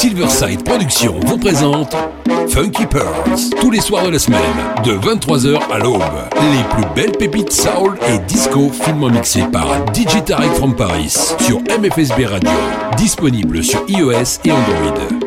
Silverside Productions vous présente Funky Pearls, tous les soirs de la semaine, de 23h à l'aube. Les plus belles pépites soul et disco finement mixées par DJ from Paris sur MFSB Radio, disponible sur iOS et Android.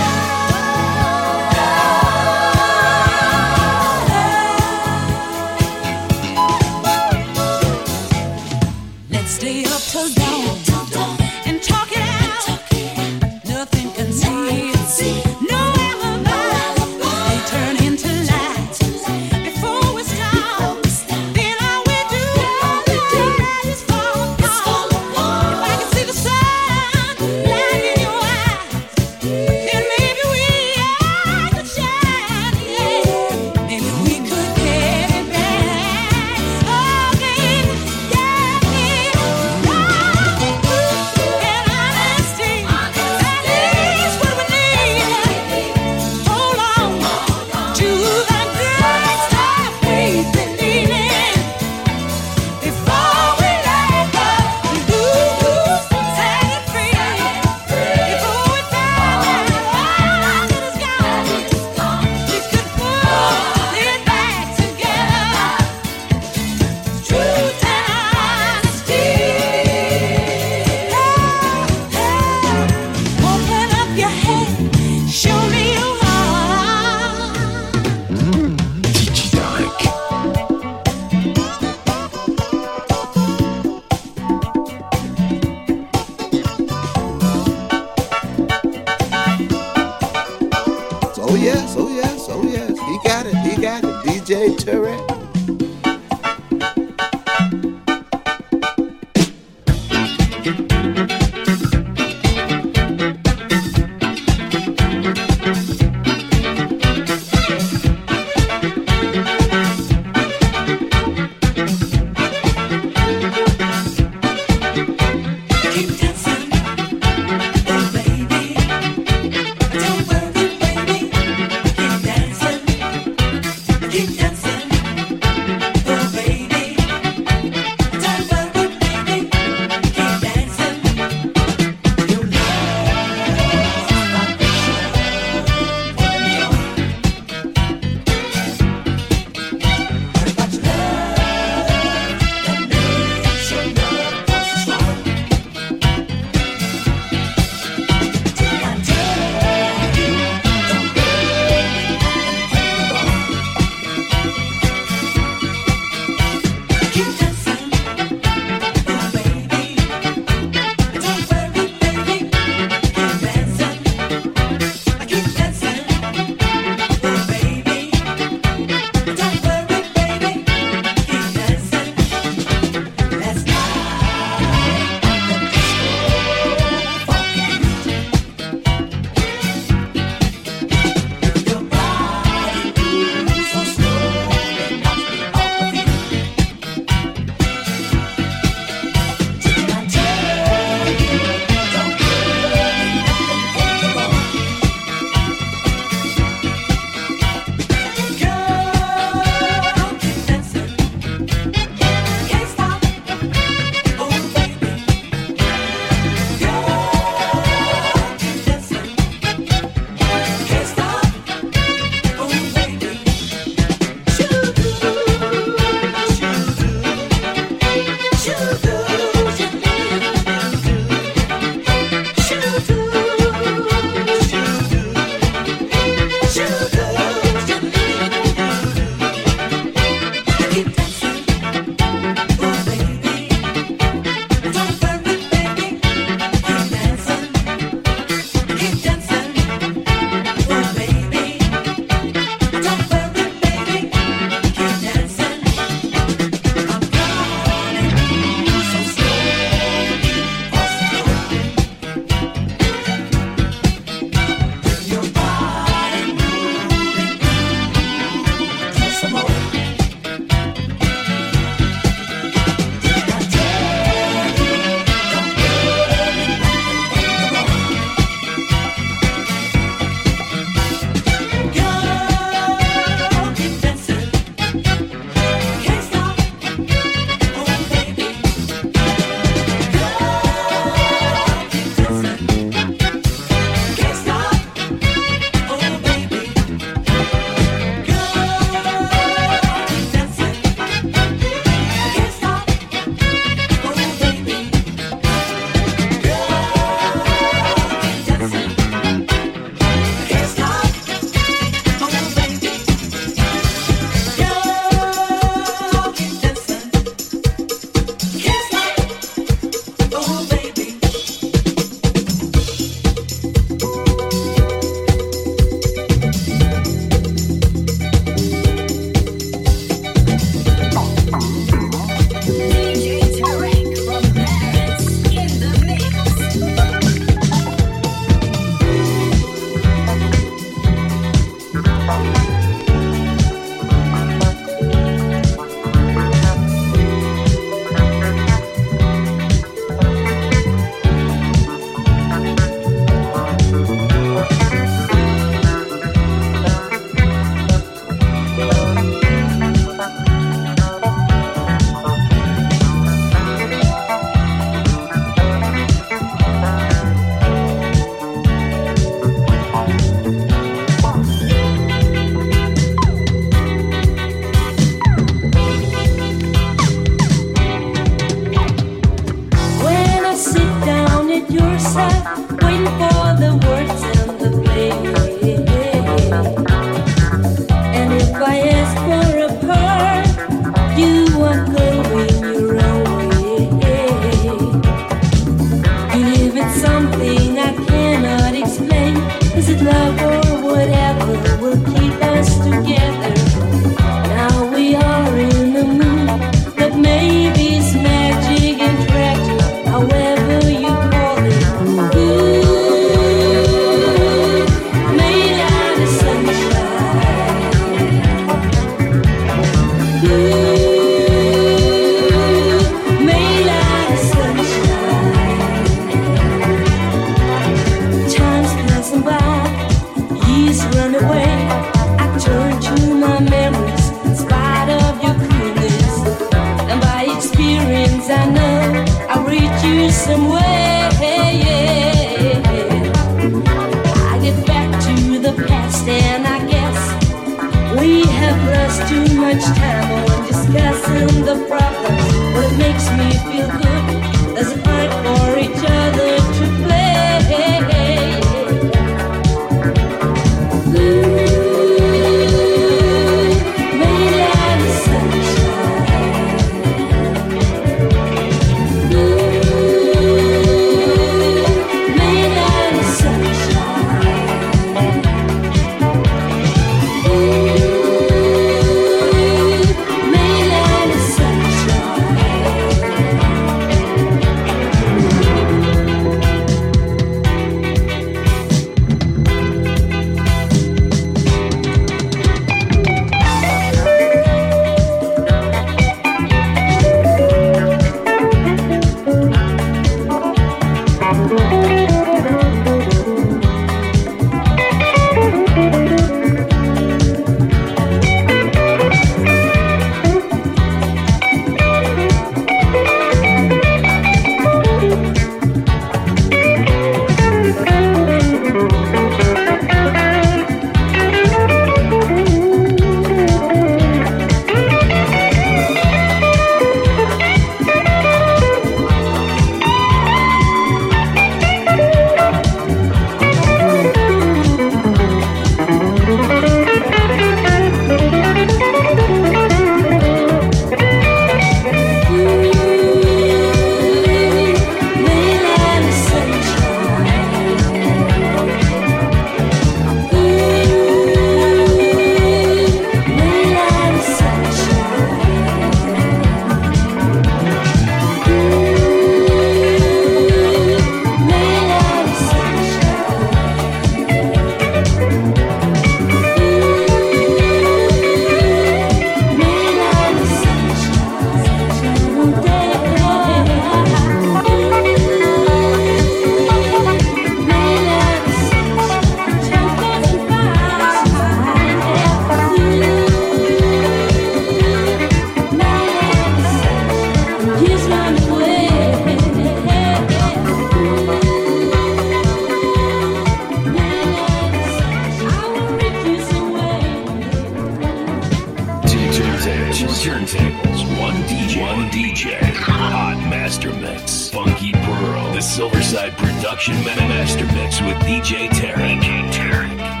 One DJ. One DJ. Hot Master Mix. Funky Pearl. The Silverside Production Master Mix with DJ Tarek. DJ Terry.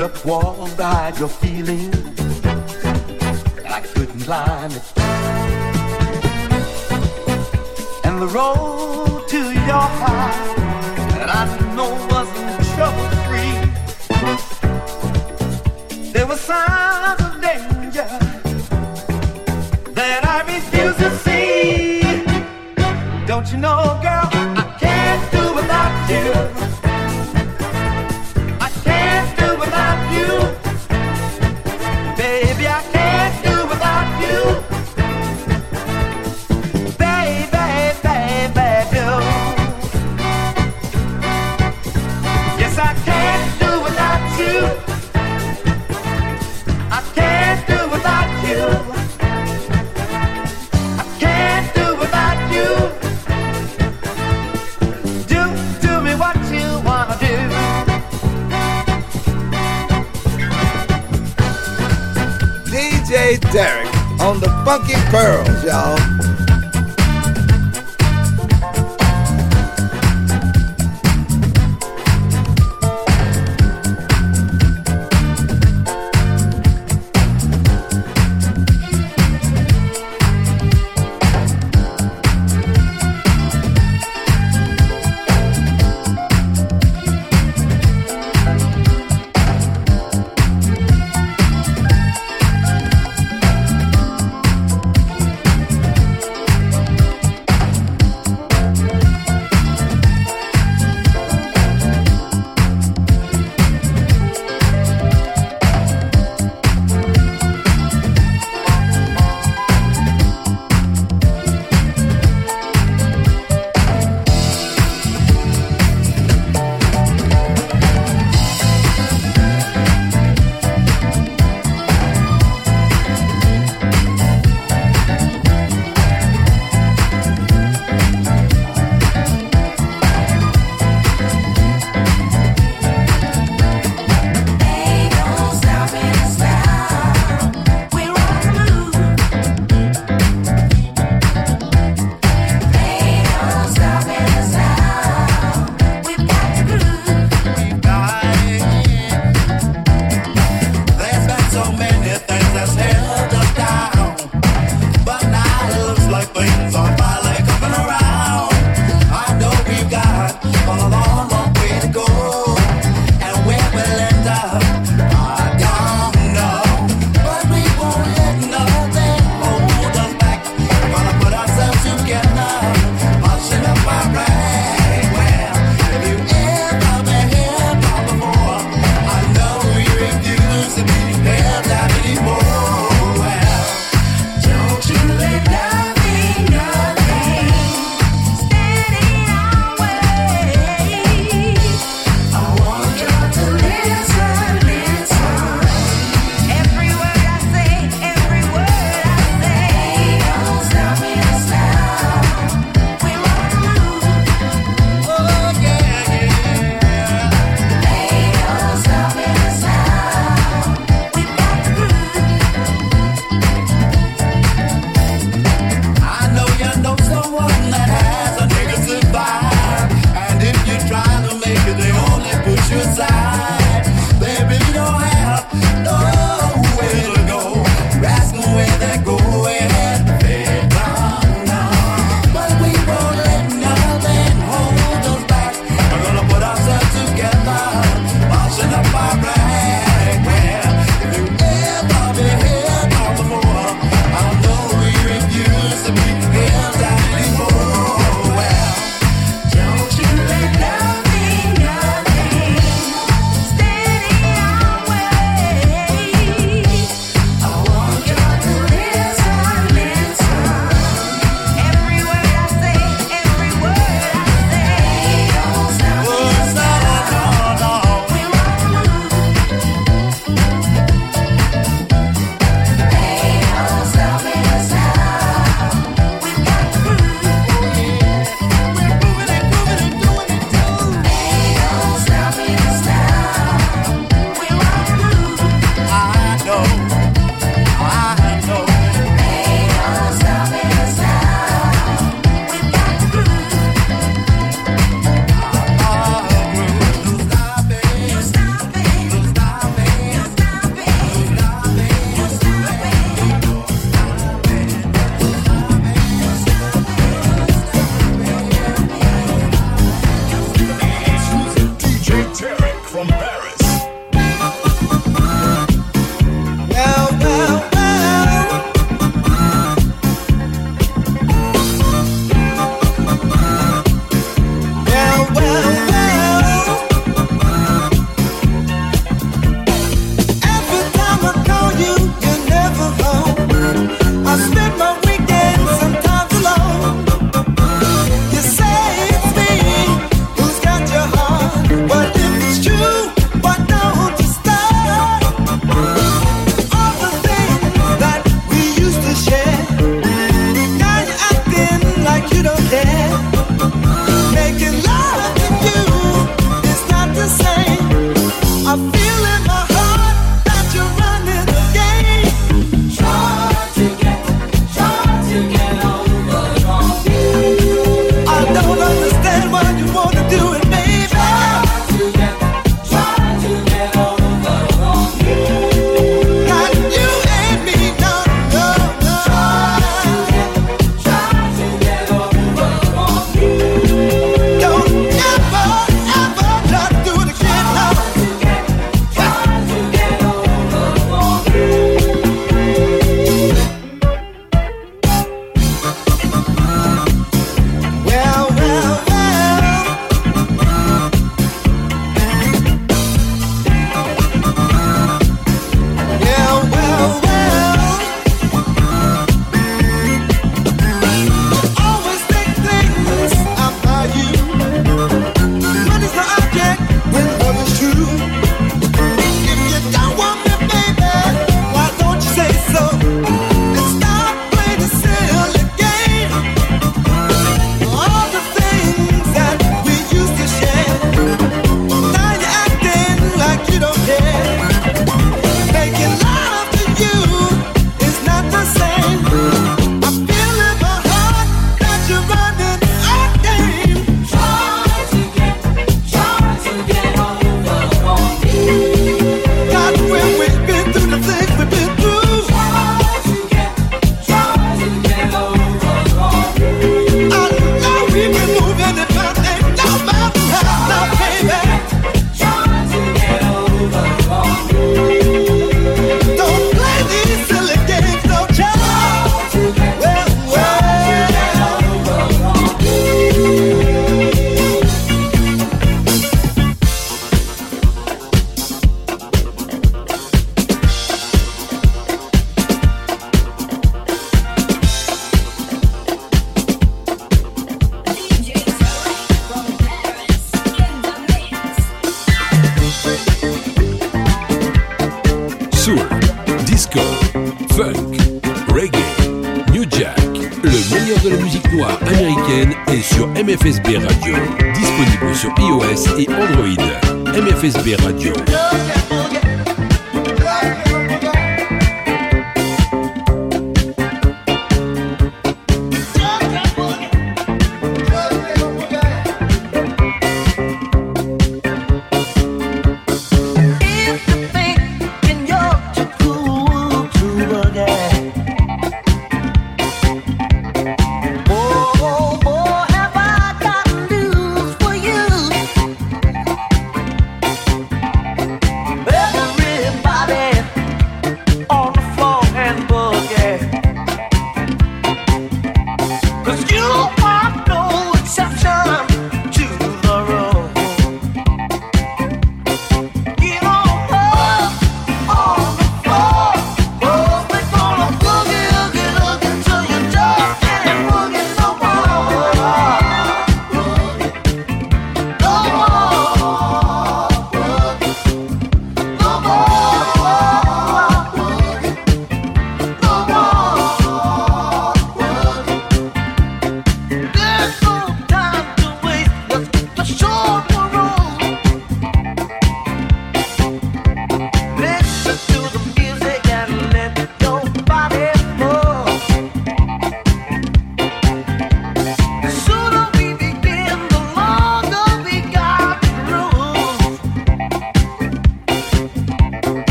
put up walls to hide your feelings. And I couldn't climb it. And the road to your heart that I know wasn't trouble free. There were signs of danger that I refused to see. Don't you know, girl? funky pearls, y'all.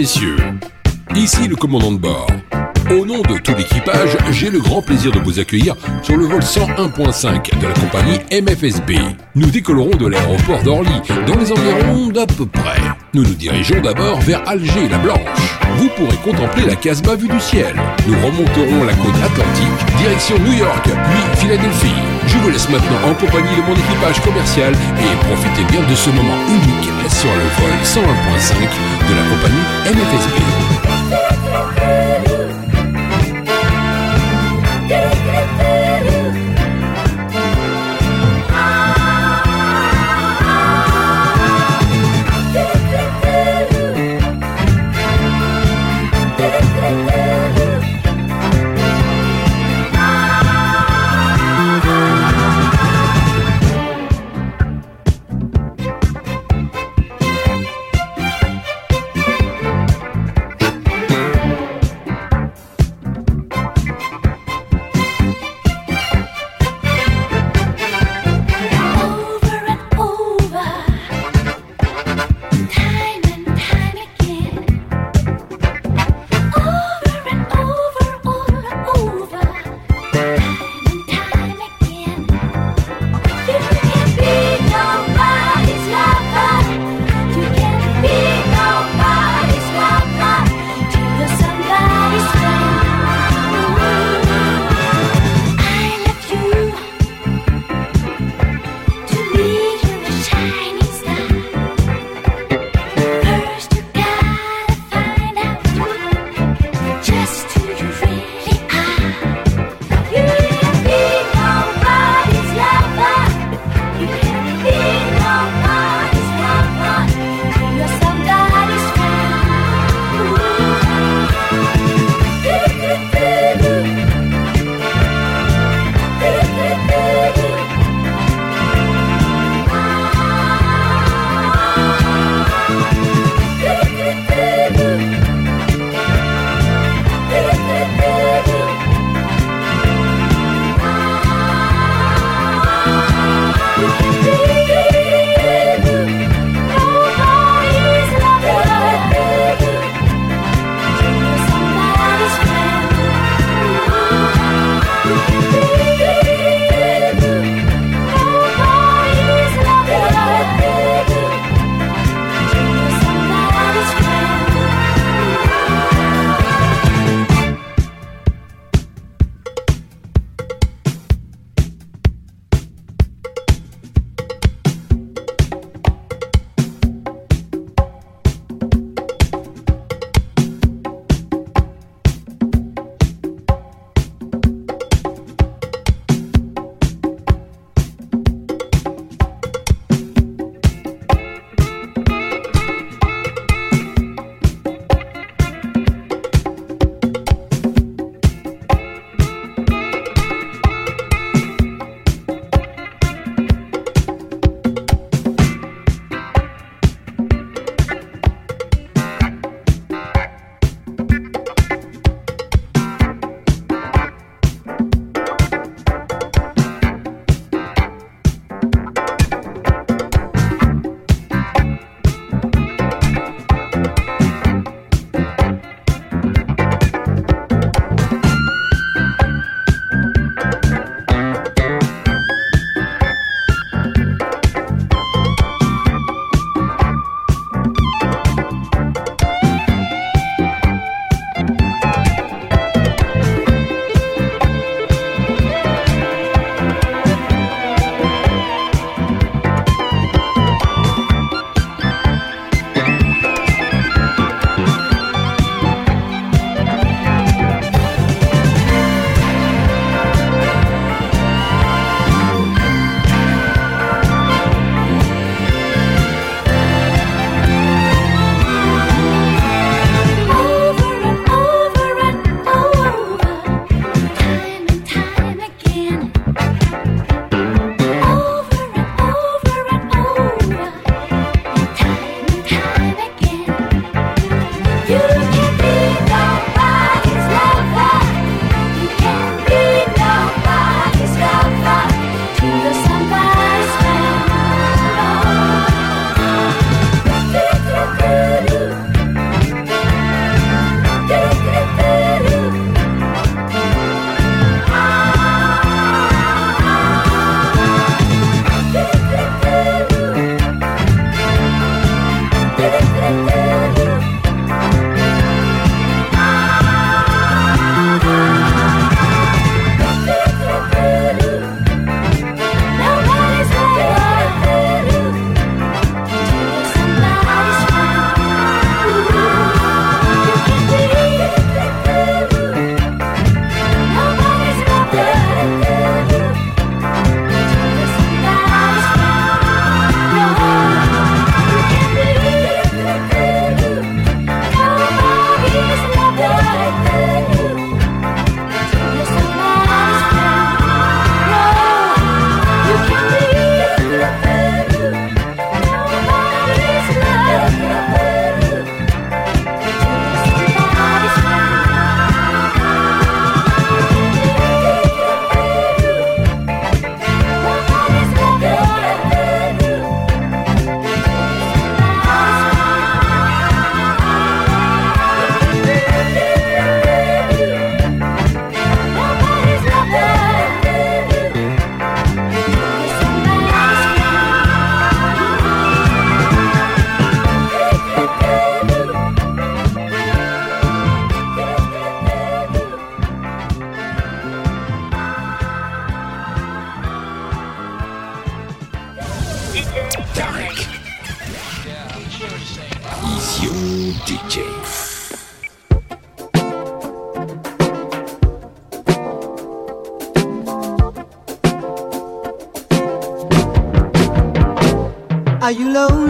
Messieurs, ici le commandant de bord. Plaisir de vous accueillir sur le vol 101.5 de la compagnie MFSB. Nous décollerons de l'aéroport d'Orly, dans les environs d'à peu près. Nous nous dirigeons d'abord vers Alger la Blanche. Vous pourrez contempler la Casbah vue du ciel. Nous remonterons la côte atlantique, direction New York, puis Philadelphie. Je vous laisse maintenant en compagnie de mon équipage commercial et profitez bien de ce moment unique sur le vol 101.5 de la compagnie MFSB. Everything. Lonely?